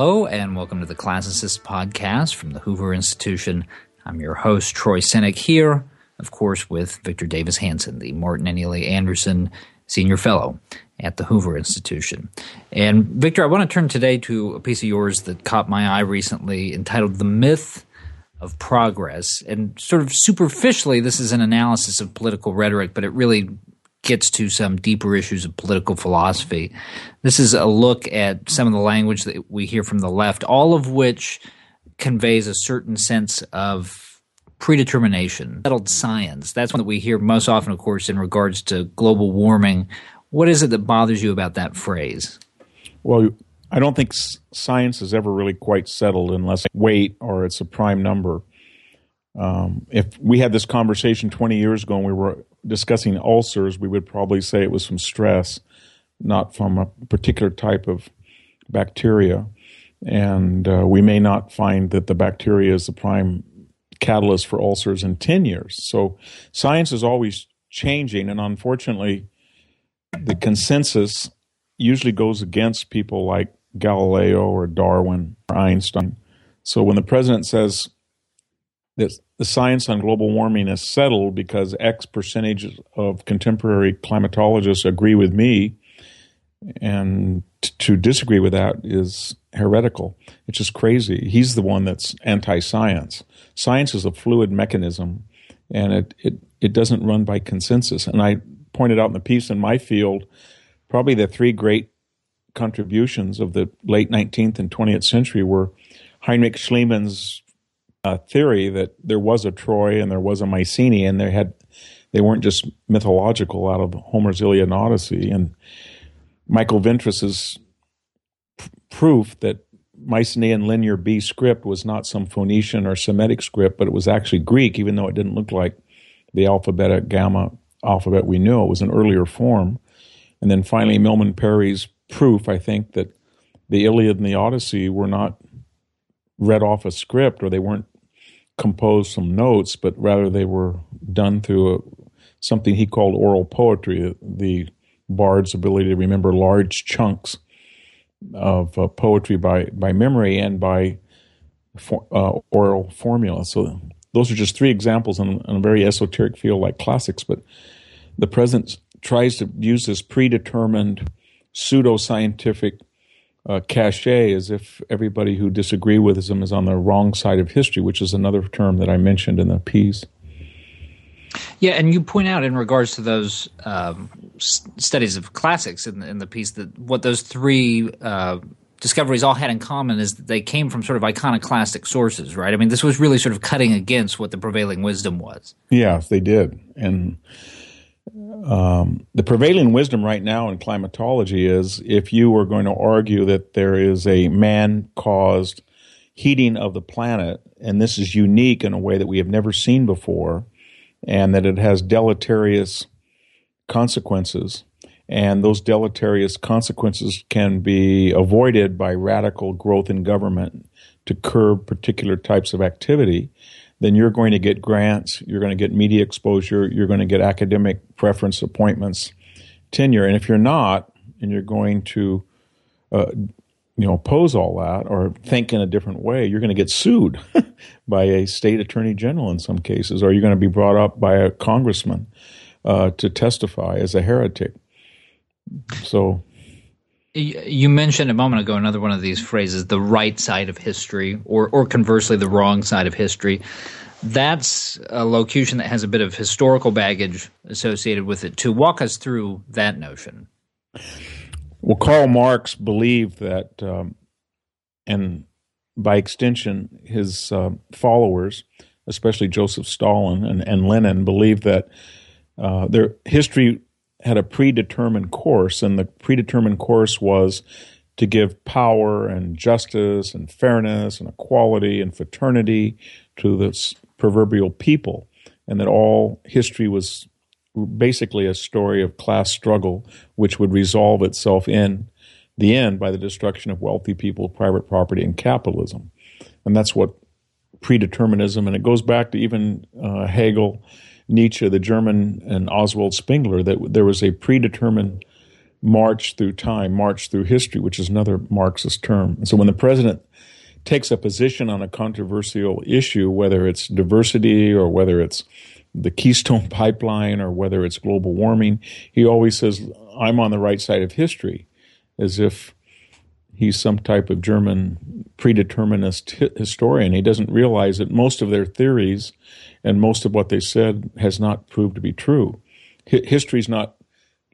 Hello, and welcome to the Classicist Podcast from the Hoover Institution. I'm your host, Troy Senik, here, of course, with Victor Davis Hanson, the Martin and Illie Anderson Senior Fellow at the Hoover Institution. And Victor, I want to turn today to a piece of yours that caught my eye recently entitled The Myth of Progress. And sort of superficially, this is an analysis of political rhetoric, but it really gets to some deeper issues of political philosophy. This is a look at some of the language that we hear from the left, all of which conveys a certain sense of predetermination, settled science. That's one that we hear most often, of course, in regards to global warming. What is it that bothers you about that phrase? Well, I don't think science is ever really quite settled unless weight or it's a prime number. Um, if we had this conversation 20 years ago and we were discussing ulcers, we would probably say it was from stress, not from a particular type of bacteria. And uh, we may not find that the bacteria is the prime catalyst for ulcers in 10 years. So science is always changing. And unfortunately, the consensus usually goes against people like Galileo or Darwin or Einstein. So when the president says that the science on global warming is settled because X percentage of contemporary climatologists agree with me, and t- to disagree with that is heretical. It's just crazy. He's the one that's anti-science. Science is a fluid mechanism, and it it it doesn't run by consensus. And I pointed out in the piece in my field, probably the three great contributions of the late 19th and 20th century were Heinrich Schliemann's uh, theory that there was a Troy and there was a Mycenae, and they had they weren't just mythological out of Homer's Iliad and Odyssey. And Michael Ventris's proof that Mycenaean linear B script was not some Phoenician or Semitic script, but it was actually Greek, even though it didn't look like the alphabet gamma alphabet we knew. It was an earlier form. And then finally, Milman Parry's proof, I think, that the Iliad and the Odyssey were not read off a script or they weren't composed some notes, but rather they were done through a, something he called oral poetry, the bard's ability to remember large chunks of uh, poetry by, by memory and by for, uh, oral formula. So those are just three examples in, in, a very esoteric field like classics, but the president tries to use this predetermined pseudoscientific uh, cachet as if everybody who disagree with him is on the wrong side of history, which is another term that I mentioned in the piece. Yeah, and you point out in regards to those um, s- studies of classics in the, in the, piece that what those three uh, discoveries all had in common is that they came from sort of iconoclastic sources, right? I mean, this was really sort of cutting against what the prevailing wisdom was. Yeah, they did, and um, the prevailing wisdom right now in climatology is if you were going to argue that there is a man caused heating of the planet, and this is unique in a way that we have never seen before, and that it has deleterious consequences, and those deleterious consequences can be avoided by radical growth in government to curb particular types of activity then you're going to get grants, you're going to get media exposure, you're going to get academic preference appointments, tenure. And if you're not, and you're going to, uh, you know, oppose all that or think in a different way, you're going to get sued by a state attorney general in some cases, or you're going to be brought up by a congressman uh, to testify as a heretic. So you mentioned a moment ago another one of these phrases, the right side of history, or, or conversely, the wrong side of history. That's a locution that has a bit of historical baggage associated with it. To walk us through that notion. Well, Karl Marx believed that, um, and by extension, his uh, followers, especially Joseph Stalin and, and Lenin, believed that uh, their history had a predetermined course, and the predetermined course was to give power and justice and fairness and equality and fraternity to this proverbial people, and that all history was basically a story of class struggle, which would resolve itself in the end by the destruction of wealthy people, private property, and capitalism. And that's what predeterminism, and it goes back to even uh, Hegel Nietzsche, the German, and Oswald Spengler that there was a predetermined march through time, march through history, which is another Marxist term. And so when the president takes a position on a controversial issue, whether it's diversity or whether it's the Keystone Pipeline or whether it's global warming, he always says, I'm on the right side of history, as if he's some type of German predeterminist historian. He doesn't realize that most of their theories and most of what they said has not proved to be true. H- history's not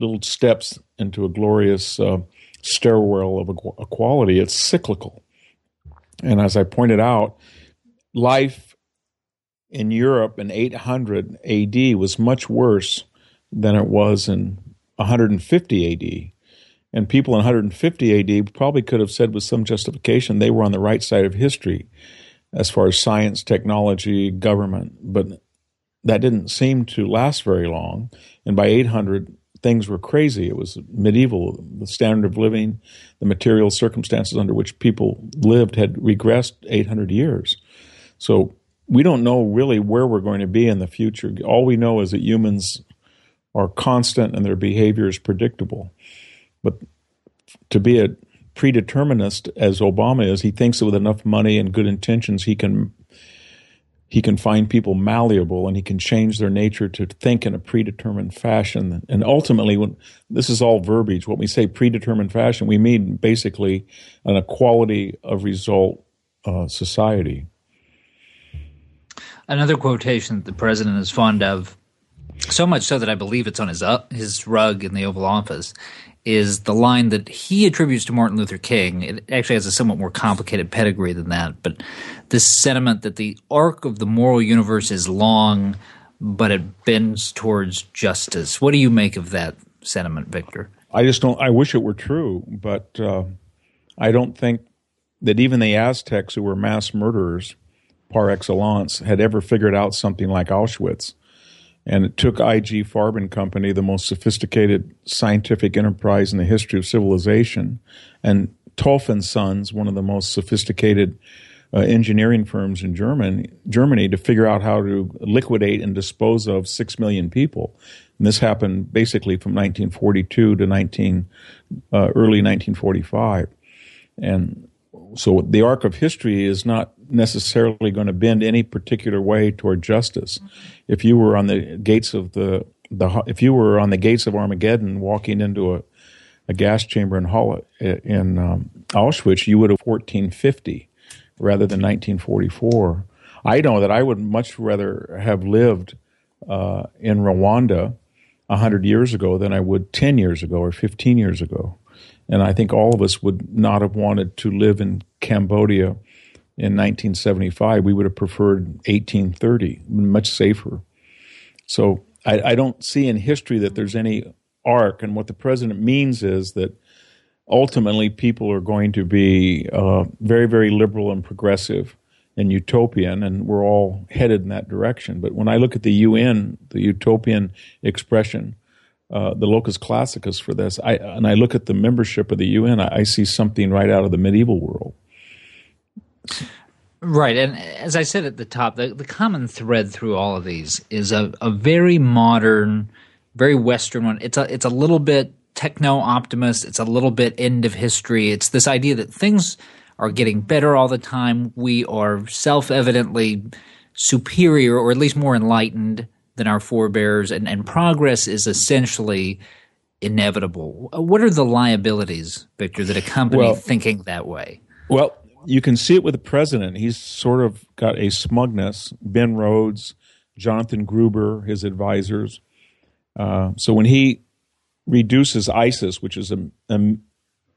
little steps into a glorious uh, stairwell of equality, it's cyclical. And as I pointed out, life in Europe in 800 AD was much worse than it was in 150 AD. And people in 150 AD probably could have said with some justification they were on the right side of history as far as science, technology, government. But that didn't seem to last very long. And by 800, things were crazy. It was medieval. The standard of living, the material circumstances under which people lived had regressed 800 years. So we don't know really where we're going to be in the future. All we know is that humans are constant and their behavior is predictable. But to be a predeterminist, as Obama is, he thinks that with enough money and good intentions, he can he can find people malleable and he can change their nature to think in a predetermined fashion. And ultimately, when this is all verbiage, what we say predetermined fashion, we mean basically an equality of result uh, society. Another quotation that the president is fond of, so much so that I believe it's on his uh, his rug in the Oval Office, is the line that he attributes to Martin Luther King. It actually has a somewhat more complicated pedigree than that, but this sentiment that the arc of the moral universe is long, but it bends towards justice. What do you make of that sentiment, Victor? I just don't. I wish it were true, but uh, I don't think that even the Aztecs, who were mass murderers par excellence, had ever figured out something like Auschwitz. And it took IG Farben Company, the most sophisticated scientific enterprise in the history of civilization, and Topf and Sons, one of the most sophisticated uh, engineering firms in Germany, Germany, to figure out how to liquidate and dispose of six million people. And this happened basically from 1942 to 19 uh, early 1945. And so the arc of history is not necessarily going to bend any particular way toward justice. If you were on the gates of the, the if you were on the gates of Armageddon walking into a, a gas chamber in, in um, Auschwitz, you would have 1450 rather than 1944. I know that I would much rather have lived uh, in Rwanda 100 years ago than I would 10 years ago or 15 years ago. And I think all of us would not have wanted to live in Cambodia in 1975. We would have preferred 1830, much safer. So I, I don't see in history that there's any arc. And what the president means is that ultimately people are going to be uh, very, very liberal and progressive and utopian, and we're all headed in that direction. But when I look at the UN, the utopian expression, uh, the locus classicus for this, I, and I look at the membership of the UN, I, I see something right out of the medieval world. Right, and as I said at the top, the, the common thread through all of these is a, a very modern, very Western one. It's a it's a little bit techno optimist. It's a little bit end of history. It's this idea that things are getting better all the time. We are self evidently superior, or at least more enlightened than our forebears, and, and progress is essentially inevitable. What are the liabilities, Victor, that accompany well, thinking that way? Well, you can see it with the president. He's sort of got a smugness. Ben Rhodes, Jonathan Gruber, his advisors. Uh, so when he reduces ISIS, which is a, a,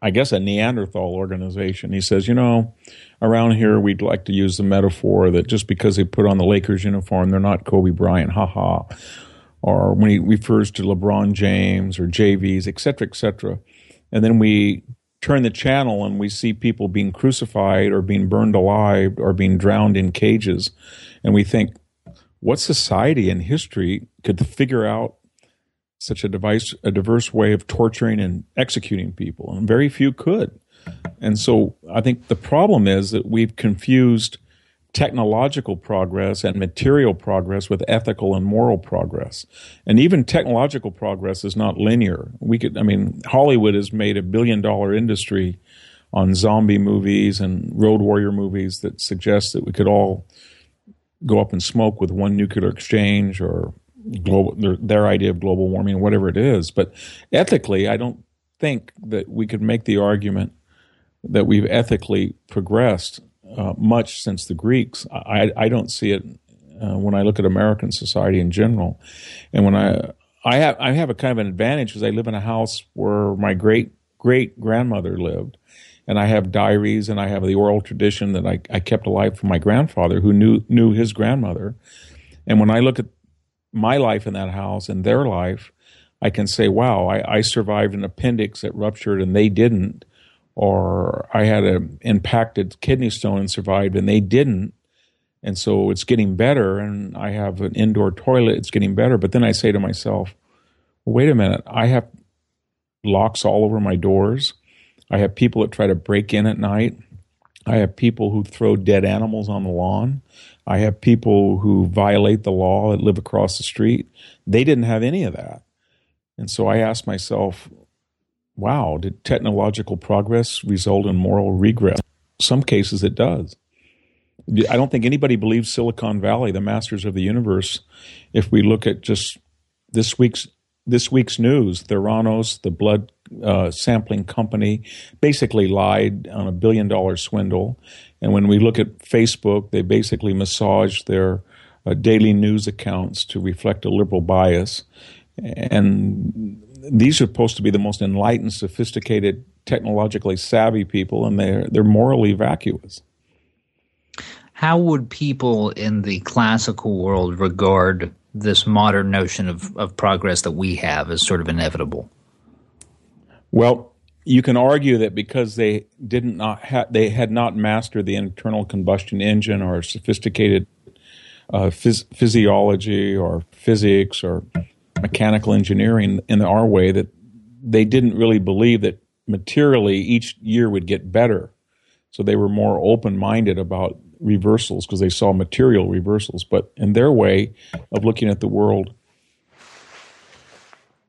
I guess, a Neanderthal organization. He says, you know, around here we'd like to use the metaphor that just because they put on the Lakers uniform, they're not Kobe Bryant, ha ha. Or when he refers to LeBron James or JVs, et cetera, et cetera. And then we turn the channel and we see people being crucified or being burned alive or being drowned in cages. And we think, what society in history could figure out such a device, a diverse way of torturing and executing people, and very few could. And so I think the problem is that we've confused technological progress and material progress with ethical and moral progress. And even technological progress is not linear. We could, I mean, Hollywood has made a billion dollar industry on zombie movies and road warrior movies that suggest that we could all go up in smoke with one nuclear exchange or global their, their idea of global warming, whatever it is. But ethically, I don't think that we could make the argument that we've ethically progressed uh, much since the Greeks. I, I don't see it uh, when I look at American society in general, and when I I have I have a kind of an advantage because I live in a house where my great great grandmother lived, and I have diaries and I have the oral tradition that I, I kept alive from my grandfather who knew knew his grandmother, and when I look at my life in that house and their life, I can say, wow, I, I survived an appendix that ruptured and they didn't or I had an impacted kidney stone and survived and they didn't. And so it's getting better and I have an indoor toilet, it's getting better. But then I say to myself, wait a minute, I have locks all over my doors. I have people that try to break in at night. I have people who throw dead animals on the lawn. I have people who violate the law that live across the street. They didn't have any of that. And so I asked myself, wow, did technological progress result in moral regress? Some cases it does. I don't think anybody believes Silicon Valley, the masters of the universe. If we look at just this week's this week's news, Theranos, the blood uh, sampling company, basically lied on a billion dollar swindle. And when we look at Facebook, they basically massage their uh, daily news accounts to reflect a liberal bias. And these are supposed to be the most enlightened, sophisticated, technologically savvy people, and they're they're morally vacuous. How would people in the classical world regard this modern notion of, of progress that we have as sort of inevitable? Well, you can argue that because they didn't not ha- they had not mastered the internal combustion engine or sophisticated uh, phys- physiology or physics or mechanical engineering in our way that they didn't really believe that materially each year would get better. So they were more open minded about reversals because they saw material reversals. But in their way of looking at the world,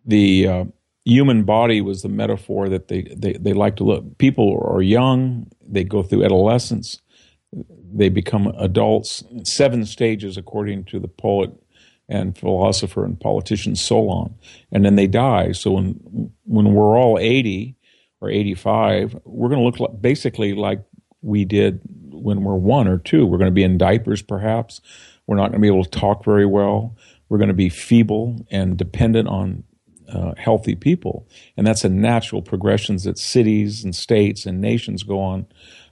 the uh, human body was the metaphor that they, they, they like to look. People are young, they go through adolescence, they become adults, seven stages according to the poet and philosopher and politician Solon, and then they die. So when when we're all eighty or eighty five, we're going to look like, basically like we did when we're one or two. We're going to be in diapers, perhaps. We're not going to be able to talk very well. We're going to be feeble and dependent on uh, healthy people, and that's a natural progression that cities and states and nations go on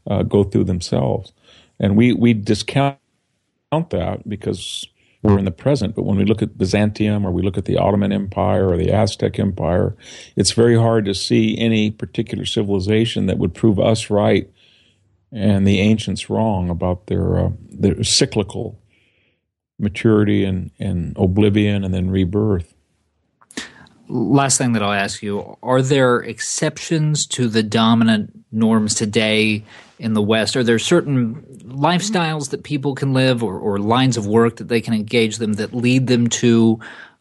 uh, go through themselves. And we we discount that because we're in the present. But when we look at Byzantium or we look at the Ottoman Empire or the Aztec Empire, it's very hard to see any particular civilization that would prove us right and the ancients wrong about their uh, their cyclical maturity and, and oblivion and then rebirth. Last thing that I'll ask you are there exceptions to the dominant norms today in the West? Are there certain lifestyles that people can live or, or lines of work that they can engage them that lead them to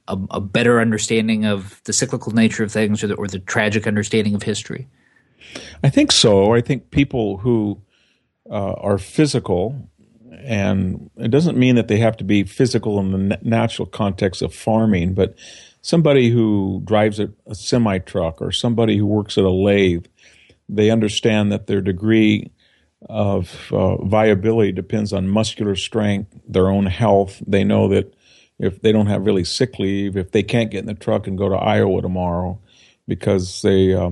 a, a better understanding of the cyclical nature of things or the, or the tragic understanding of history? I think so. I think people who uh, are physical, and it doesn't mean that they have to be physical in the natural context of farming, but somebody who drives a, a semi truck or somebody who works at a lathe, they understand that their degree of uh, viability depends on muscular strength, their own health. They know that if they don't have really sick leave, if they can't get in the truck and go to Iowa tomorrow because they uh,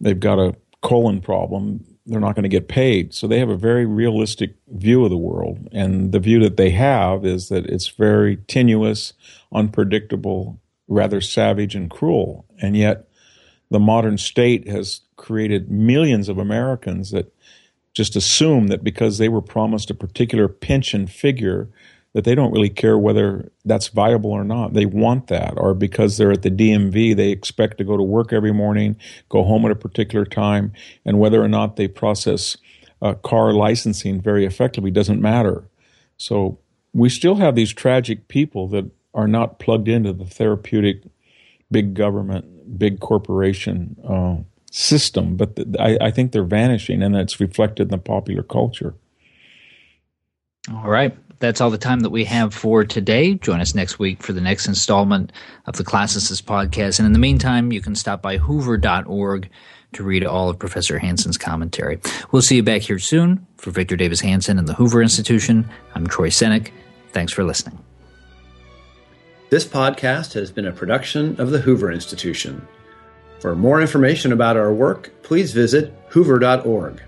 they've got a colon problem, they're not going to get paid. So they have a very realistic view of the world, and the view that they have is that it's very tenuous, unpredictable, rather savage and cruel, and yet the modern state has created millions of Americans that just assume that because they were promised a particular pension figure that they don't really care whether that's viable or not. They want that, or because they're at the DMV, they expect to go to work every morning, go home at a particular time, and whether or not they process uh, car licensing very effectively doesn't matter. So we still have these tragic people that are not plugged into the therapeutic big government, big corporation uh, system, but I, I think they're vanishing, and it's reflected in the popular culture. All right. That's all the time that we have for today. Join us next week for the next installment of the Classicist podcast. And in the meantime, you can stop by hoover.org to read all of Professor Hanson's commentary. We'll see you back here soon. For Victor Davis Hanson and the Hoover Institution, I'm Troy Senik. Thanks for listening. This podcast has been a production of the Hoover Institution. For more information about our work, please visit hoover.org.